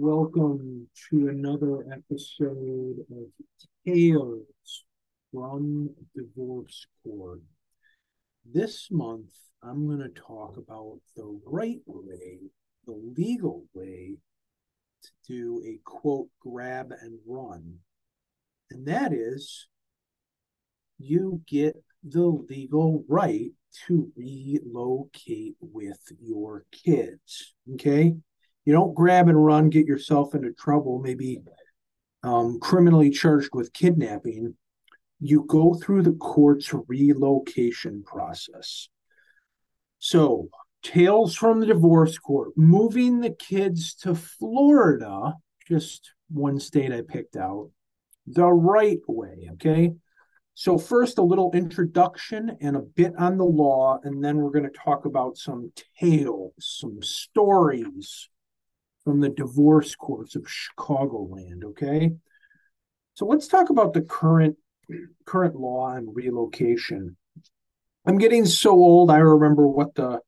Welcome to another episode of Tales from Divorce Court. This month, I'm going to talk about the right way, the legal way to do a quote, grab and run. And that is you get the legal right to relocate with your kids. Okay. You don't grab and run, get yourself into trouble, maybe um, criminally charged with kidnapping. You go through the court's relocation process. So, tales from the divorce court, moving the kids to Florida, just one state I picked out, the right way. Okay. So, first, a little introduction and a bit on the law, and then we're going to talk about some tales, some stories from the divorce courts of Chicagoland. Okay. So, let's talk about the current current law on relocation. I'm getting so old, I remember what the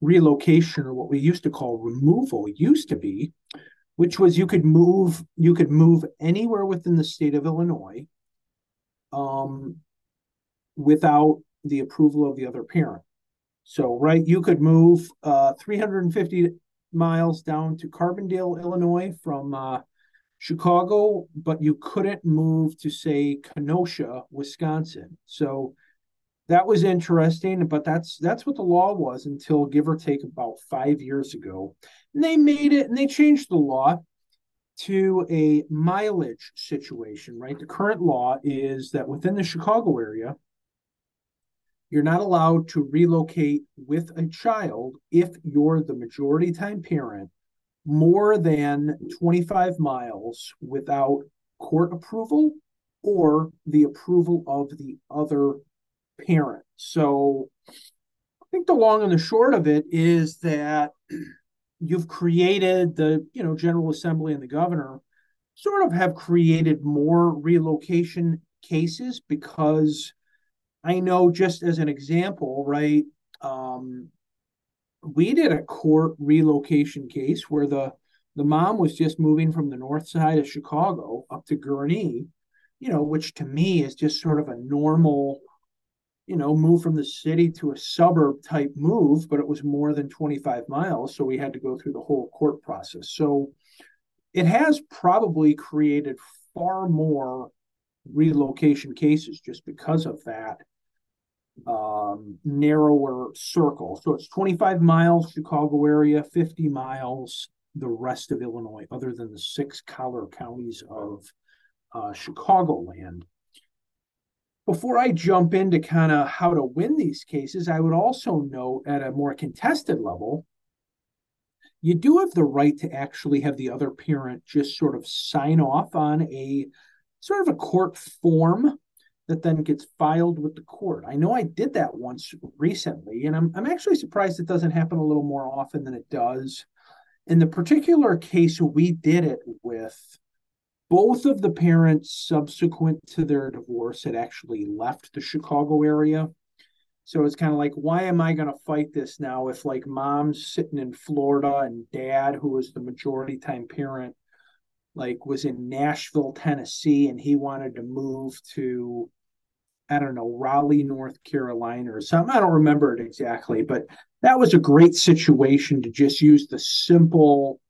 relocation or what we used to call removal used to be, which was you could move you could move anywhere within the state of Illinois um, without the approval of the other parent. So, right, you could move uh, 350 miles down to Carbondale, Illinois from uh, Chicago, but you couldn't move to, say, Kenosha, Wisconsin. So, that was interesting, but that's that's what the law was until give or take about five years ago. And they made it and they changed the law to a mileage situation, right? The current law is that within the Chicago area, you're not allowed to relocate with a child if you're the majority time parent more than 25 miles without court approval or the approval of the other parent. So I think the long and the short of it is that you've created the you know general assembly and the governor sort of have created more relocation cases because i know just as an example right um, we did a court relocation case where the the mom was just moving from the north side of chicago up to gurnee you know which to me is just sort of a normal you know, move from the city to a suburb type move, but it was more than 25 miles. So we had to go through the whole court process. So it has probably created far more relocation cases just because of that um, narrower circle. So it's 25 miles, Chicago area, 50 miles, the rest of Illinois, other than the six collar counties of uh, Chicagoland before I jump into kind of how to win these cases, I would also note at a more contested level, you do have the right to actually have the other parent just sort of sign off on a sort of a court form that then gets filed with the court. I know I did that once recently, and I'm, I'm actually surprised it doesn't happen a little more often than it does. In the particular case we did it with, both of the parents subsequent to their divorce had actually left the Chicago area. So it's kind of like, why am I going to fight this now if like mom's sitting in Florida and dad, who was the majority time parent, like was in Nashville, Tennessee, and he wanted to move to, I don't know, Raleigh, North Carolina or something. I don't remember it exactly, but that was a great situation to just use the simple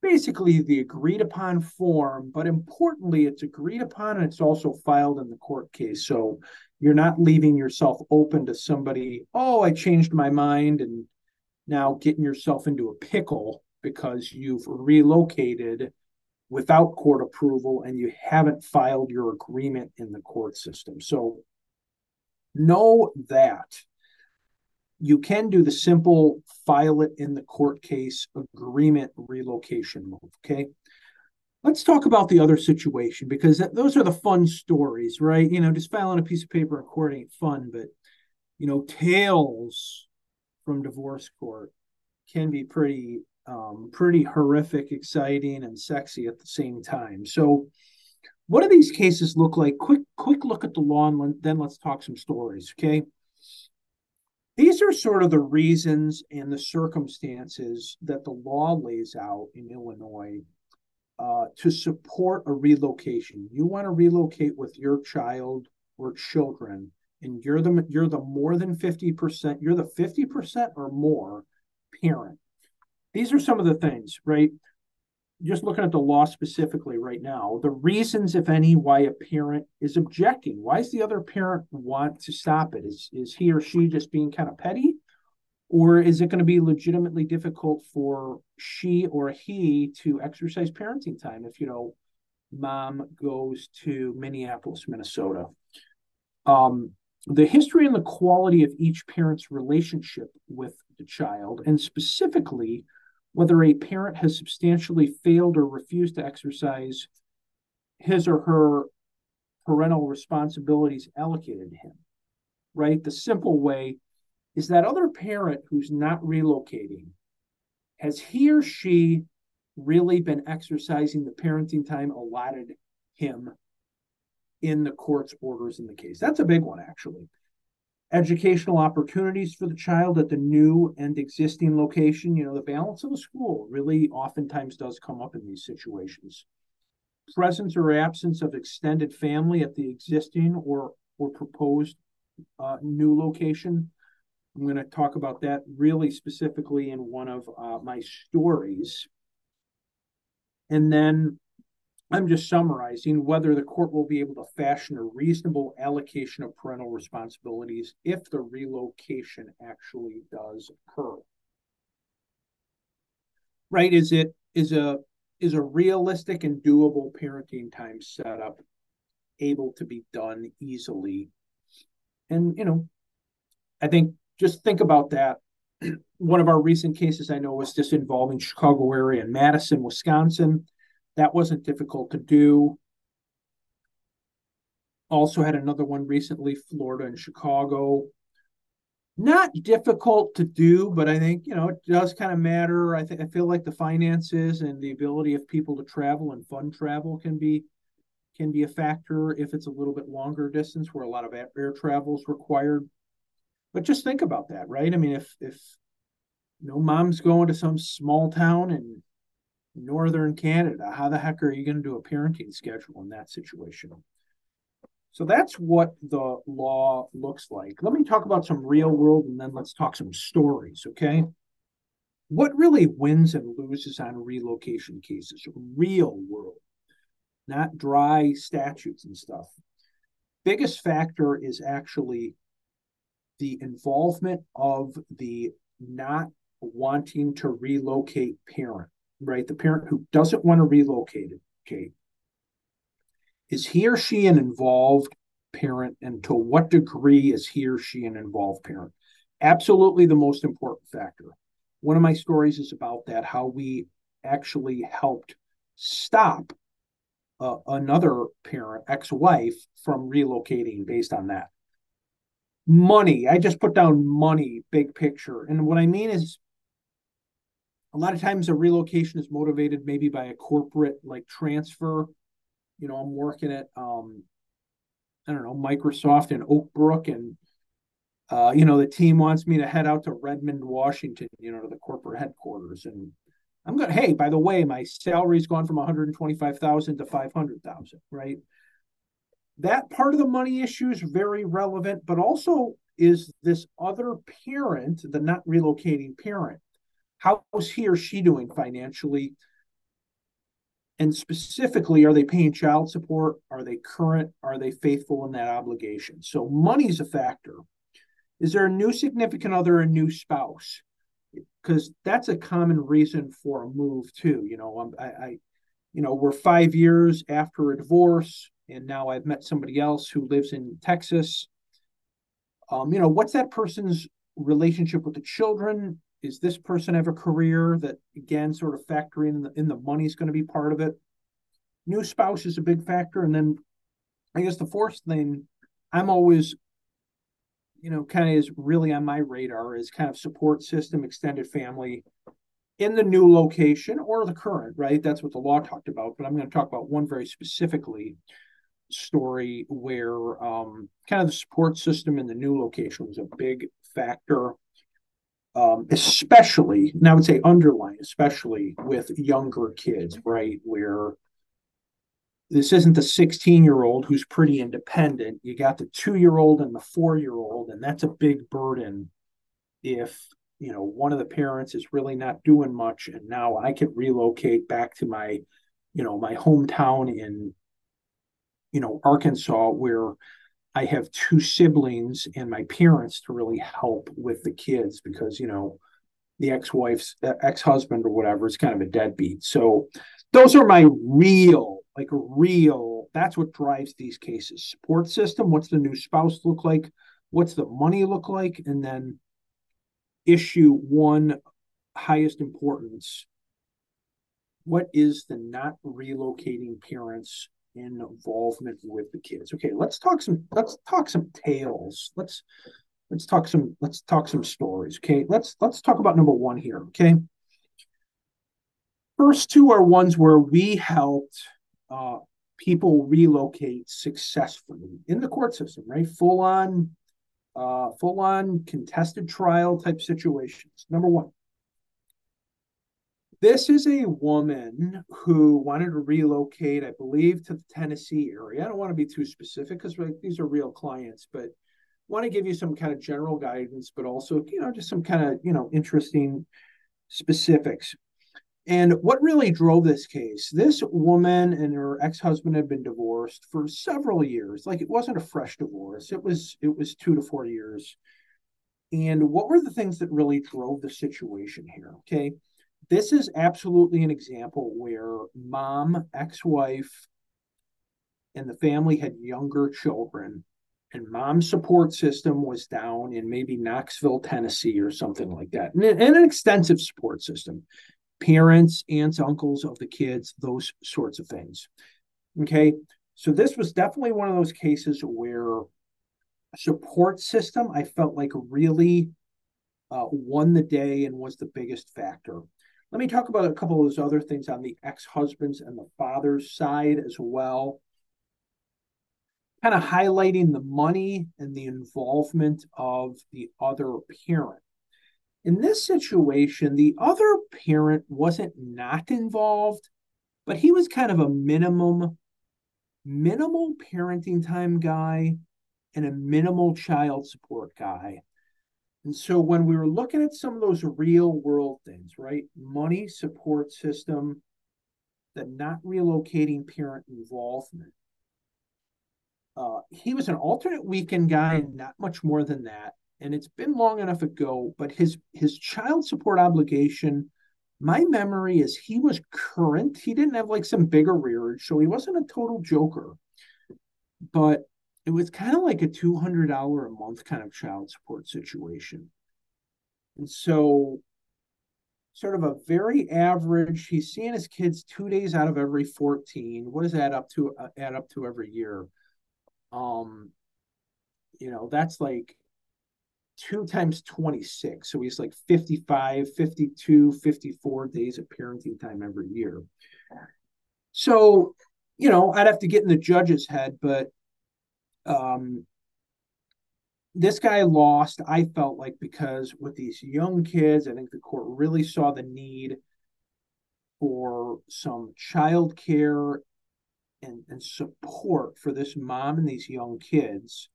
basically the agreed upon form, but importantly, it's agreed upon and it's also filed in the court case. So you're not leaving yourself open to somebody, oh, I changed my mind, and now getting yourself into a pickle because you've relocated without court approval and you haven't filed your agreement in the court system. So know that you can do the simple file it in the court case agreement relocation move. Okay. Let's talk about the other situation because that, those are the fun stories, right? You know, just filing a piece of paper in court ain't fun, but you know, tales from divorce court can be pretty um, pretty horrific, exciting, and sexy at the same time. So, what do these cases look like? Quick, quick look at the law, and then let's talk some stories. Okay, these are sort of the reasons and the circumstances that the law lays out in Illinois uh, to support a relocation. You want to relocate with your child or children, and you're the you're the more than fifty percent. You're the fifty percent or more parent. These are some of the things, right? Just looking at the law specifically right now, the reasons, if any, why a parent is objecting. Why does the other parent want to stop it? Is is he or she just being kind of petty? Or is it going to be legitimately difficult for she or he to exercise parenting time if, you know, mom goes to Minneapolis, Minnesota? Um, the history and the quality of each parent's relationship with the child, and specifically whether a parent has substantially failed or refused to exercise his or her parental responsibilities allocated to him. Right? The simple way is that other parent who's not relocating, has he or she really been exercising the parenting time allotted him in the court's orders in the case? That's a big one, actually. Educational opportunities for the child at the new and existing location. You know, the balance of the school really oftentimes does come up in these situations. Presence or absence of extended family at the existing or or proposed uh, new location I'm going to talk about that really specifically in one of uh, my stories. And then I'm just summarizing whether the court will be able to fashion a reasonable allocation of parental responsibilities if the relocation actually does occur. Right? Is it is a is a realistic and doable parenting time setup able to be done easily? And you know, I think just think about that. One of our recent cases I know was just involving Chicago area and Madison, Wisconsin. That wasn't difficult to do. Also had another one recently, Florida and Chicago. Not difficult to do, but I think you know it does kind of matter. I think I feel like the finances and the ability of people to travel and fund travel can be can be a factor if it's a little bit longer distance where a lot of air travel is required but just think about that, right? I mean, if if know mom's going to some small town in northern Canada, how the heck are you going to do a parenting schedule in that situation? So that's what the law looks like. Let me talk about some real world and then let's talk some stories, okay? What really wins and loses on relocation cases? Real world, not dry statutes and stuff. Biggest factor is actually the involvement of the not wanting to relocate parent, right? The parent who doesn't want to relocate okay. Is he or she an involved parent, and to what degree is he or she an involved parent? Absolutely the most important factor. One of my stories is about that, how we actually helped stop uh, another parent, ex wife, from relocating based on that money. I just put down money, big picture. And what I mean is a lot of times a relocation is motivated maybe by a corporate like transfer. You know, I'm working at um I don't know, Microsoft in Oak Brook and uh, you know, the team wants me to head out to Redmond, Washington, you know, to the corporate headquarters. And I'm going, hey, by the way, my salary's gone from 125,000 to 500,000, right? that part of the money issue is very relevant, but also is this other parent, the not relocating parent, how is he or she doing financially? And specifically, are they paying child support? Are they current? Are they faithful in that obligation? So, money is a factor. Is there a new significant other, a new spouse? Because that's a common reason for a move too. You know, I, I, you know, we're five years after a divorce and now I've met somebody else who lives in Texas. Um, you know, what's that person's relationship with the children? Is this person have a career that again sort of factoring in the, in the money is going to be part of it? New spouse is a big factor, and then I guess the fourth thing I'm always, you know, kind of is really on my radar is kind of support system, extended family in the new location or the current, right? That's what the law talked about. But I'm going to talk about one very specifically story where um, kind of the support system in the new location was a big factor. Um, especially, and I would say underline, especially with younger kids, right? Where this isn't the 16 year old who's pretty independent. You got the two year old and the four year old, and that's a big burden if you know one of the parents is really not doing much and now i could relocate back to my you know my hometown in you know arkansas where i have two siblings and my parents to really help with the kids because you know the ex-wife's uh, ex-husband or whatever is kind of a deadbeat. So those are my real like real that's what drives these cases. Support system what's the new spouse look like? What's the money look like? And then issue one highest importance. What is the not relocating parents involvement with the kids. Okay let's talk some let's talk some tales. Let's let's talk some let's talk some stories okay? Let's let's talk about number one here okay? First two are ones where we helped uh, people relocate successfully in the court system right? Full on uh, full on contested trial type situations. Number one, this is a woman who wanted to relocate, I believe, to the Tennessee area. I don't want to be too specific because these are real clients, but want to give you some kind of general guidance, but also, you know, just some kind of, you know, interesting specifics. And what really drove this case? This woman and her ex-husband had been divorced for several years. Like it wasn't a fresh divorce. It was it was 2 to 4 years. And what were the things that really drove the situation here? Okay. This is absolutely an example where mom, ex-wife, and the family had younger children and mom's support system was down in maybe Knoxville, Tennessee, or something like that, and, and an extensive support system parents, aunts, uncles of the kids, those sorts of things. Okay. So this was definitely one of those cases where support system I felt like really uh, won the day and was the biggest factor. Let me talk about a couple of those other things on the ex-husbands and the father's side as well. Kind of highlighting the money and the involvement of the other parent. In this situation, the other parent wasn't not involved, but he was kind of a minimum, minimal parenting time guy and a minimal child support guy. And so when we were looking at some of those real world things, right? Money support system, the not relocating parent involvement. Uh, he was an alternate weekend guy and not much more than that and it's been long enough ago, but his his child support obligation, my memory is he was current. He didn't have like some big arrearage, so he wasn't a total joker. But it was kind of like a two hundred dollar a month kind of child support situation, and so sort of a very average. He's seeing his kids two days out of every fourteen. What does that up to? Uh, add up to every year? Um, you know, that's like two times 26. So he's like 55, 52, 54 days of parenting time every year. So, you know, I'd have to get in the judge's head, but um, this guy lost, I felt like, because with these young kids, I think the court really saw the need for some child care and, and support for this mom and these young kids.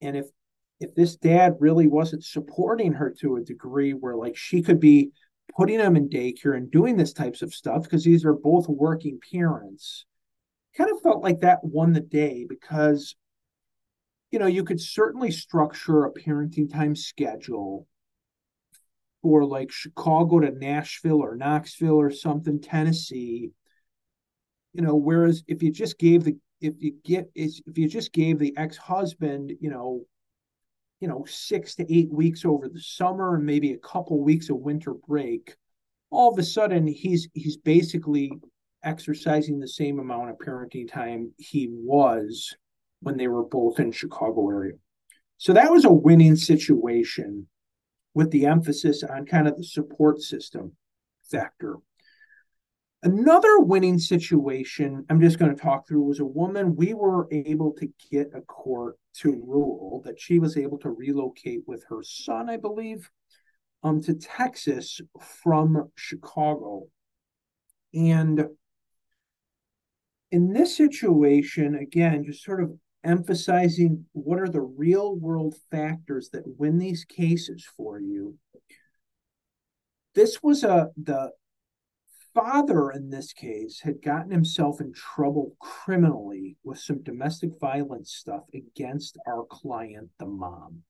And if if this dad really wasn't supporting her to a degree where like she could be putting them in daycare and doing this types of stuff because these are both working parents kind of felt like that won the day because you know you could certainly structure a parenting time schedule for like chicago to nashville or knoxville or something tennessee. You know whereas if you just gave the if you get if you just gave the ex-husband you know you know, six to eight weeks over the summer and maybe a couple weeks of winter break, all of a sudden he's he's basically exercising the same amount of parenting time he was when they were both in Chicago area. So that was a winning situation with the emphasis on kind of the support system factor. Another winning situation I'm just going to talk through was a woman we were able to get a court to rule that she was able to relocate with her son, I believe. um, to Texas from Chicago. And in this situation, again, just sort of emphasizing what are the real world factors that win these cases for you. This was a the father in this case had gotten himself in trouble criminally with some domestic violence stuff against our client, the mom.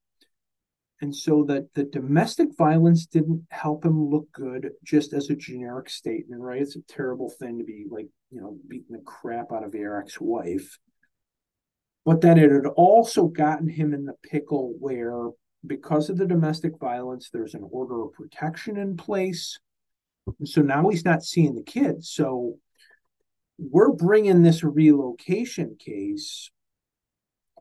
And so that the domestic violence didn't help him look good just as a generic statement, right? It's a terrible thing to be like, you know, beating the crap out of your ex-wife. But that it had also gotten him in the pickle where because of the domestic violence, there's an order of protection in place. And so now he's not seeing the kids. So we're bringing this relocation case.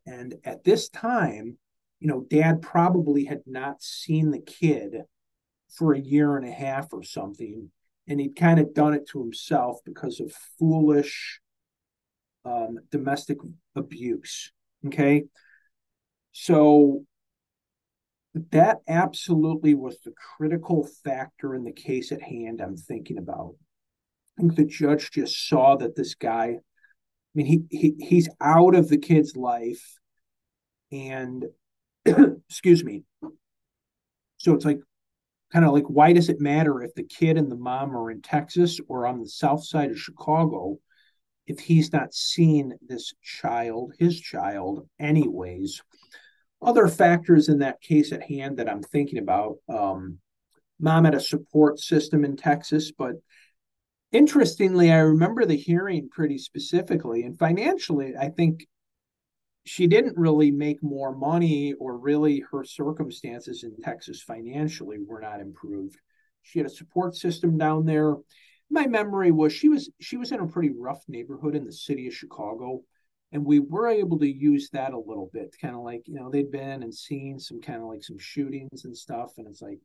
And at this time, you know, dad probably had not seen the kid for a year and a half or something. And he'd kind of done it to himself because of foolish um, domestic abuse. Okay. So that absolutely was the critical factor in the case at hand I'm thinking about. I think the judge just saw that this guy, I mean, he, he he's out of the kid's life and excuse me. So it's like kind of like why does it matter if the kid and the mom are in Texas or on the south side of Chicago if he's not seen this child, his child, anyways? Other factors in that case at hand that I'm thinking about. Um, mom had a support system in Texas, but interestingly, I remember the hearing pretty specifically. And financially, I think she didn't really make more money or really her circumstances in Texas financially were not improved. She had a support system down there. My memory was she was she was in a pretty rough neighborhood in the city of Chicago and we were able to use that a little bit kind of like you know they'd been and seen some kind of like some shootings and stuff and it's like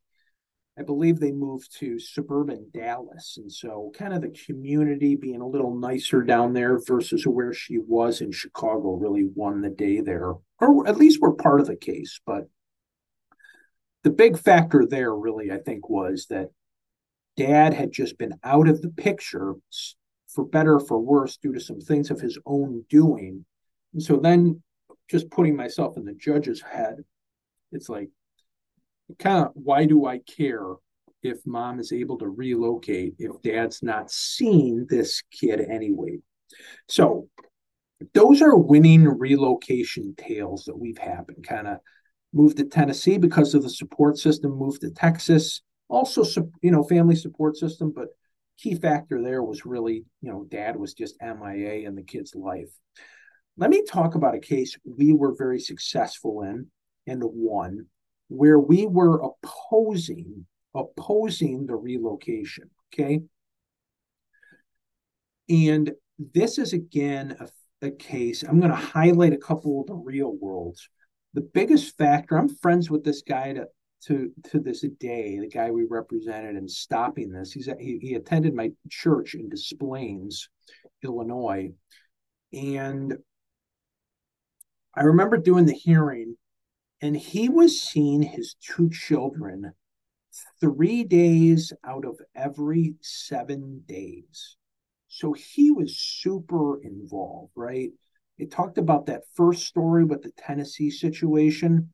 I believe they moved to suburban Dallas. And so, kind of the community being a little nicer down there versus where she was in Chicago really won the day there, or at least were part of the case. But the big factor there, really, I think, was that dad had just been out of the picture for better or for worse due to some things of his own doing. And so, then just putting myself in the judge's head, it's like, kind of why do I care if mom is able to relocate if dad's not seeing this kid anyway? So those are winning relocation tales that we've happened. Kind of moved to Tennessee because of the support system, moved to Texas, also you know family support system, but key factor there was really you know dad was just MIA in the kid's life. Let me talk about a case we were very successful in and won where we were opposing opposing the relocation okay? And this is again a, a case i'm going to highlight a couple of the real worlds. The biggest factor i'm friends with this guy to to to this day the guy we represented in stopping this. He's he, he attended my church in des plaines illinois. And i remember doing the hearing and he was seeing his two children three days out of every seven days. So he was super involved, right? It talked about that first story with the Tennessee situation,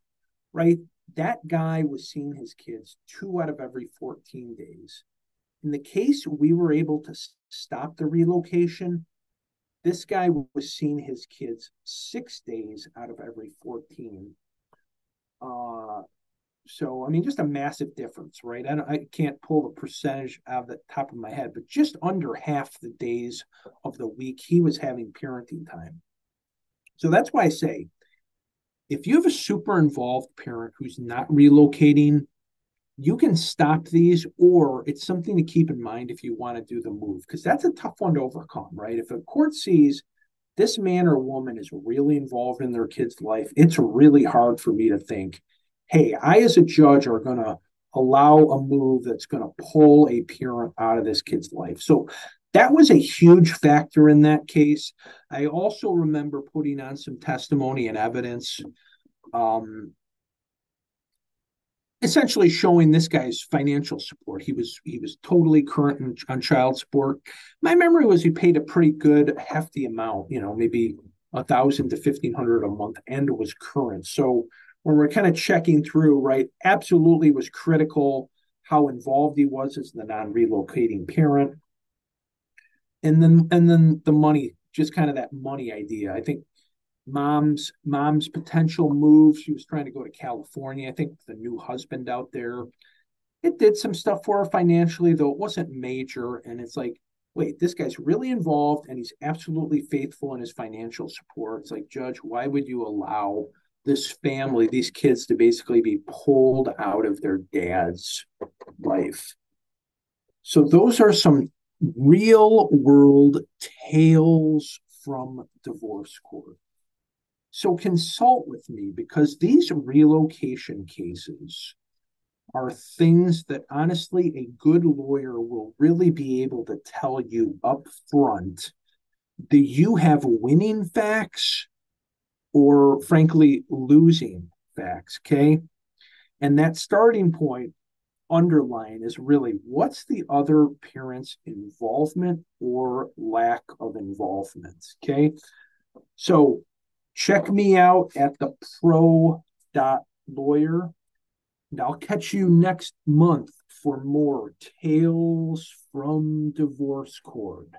right? That guy was seeing his kids two out of every 14 days. In the case we were able to stop the relocation, this guy was seeing his kids six days out of every 14 uh, so I mean, just a massive difference, right? I, I can't pull the percentage out of the top of my head, but just under half the days of the week he was having parenting time. So that's why I say, if you have a super involved parent who's not relocating, you can stop these, or it's something to keep in mind if you want to do the move, because that's a tough one to overcome, right? If a court sees this man or woman is really involved in their kid's life, it's really hard for me to think, hey, I as a judge are going to allow a move that's going to pull a parent out of this kid's life. So that was a huge factor in that case. I also remember putting on some testimony and evidence. Um, essentially showing this guy's financial support. He was he was totally current on child support. My memory was he paid a pretty good hefty amount, you know, maybe a thousand to fifteen hundred a month, and was current. So when we're kind of checking through, right, absolutely was critical how involved he was as the non-relocating parent. And then and then the money, just kind of that money idea. I think mom's mom's potential move. She was trying to go to California. I think the new husband out there. It did some stuff for her financially, though it wasn't major. And it's like, wait, this guy's really involved and he's absolutely faithful in his financial support. It's like, Judge, why would you allow this family, these kids, to basically be pulled out of their dad's life? So those are some real world tales from divorce court. So consult with me because these relocation cases are things that honestly a good lawyer will really be able to tell you up front. Do you have winning facts or frankly losing facts? Okay. And that starting point underlying is really what's the other parent's involvement or lack of involvement? Okay. So Check me out at the pro dot lawyer. And I'll catch you next month for more tales from divorce court.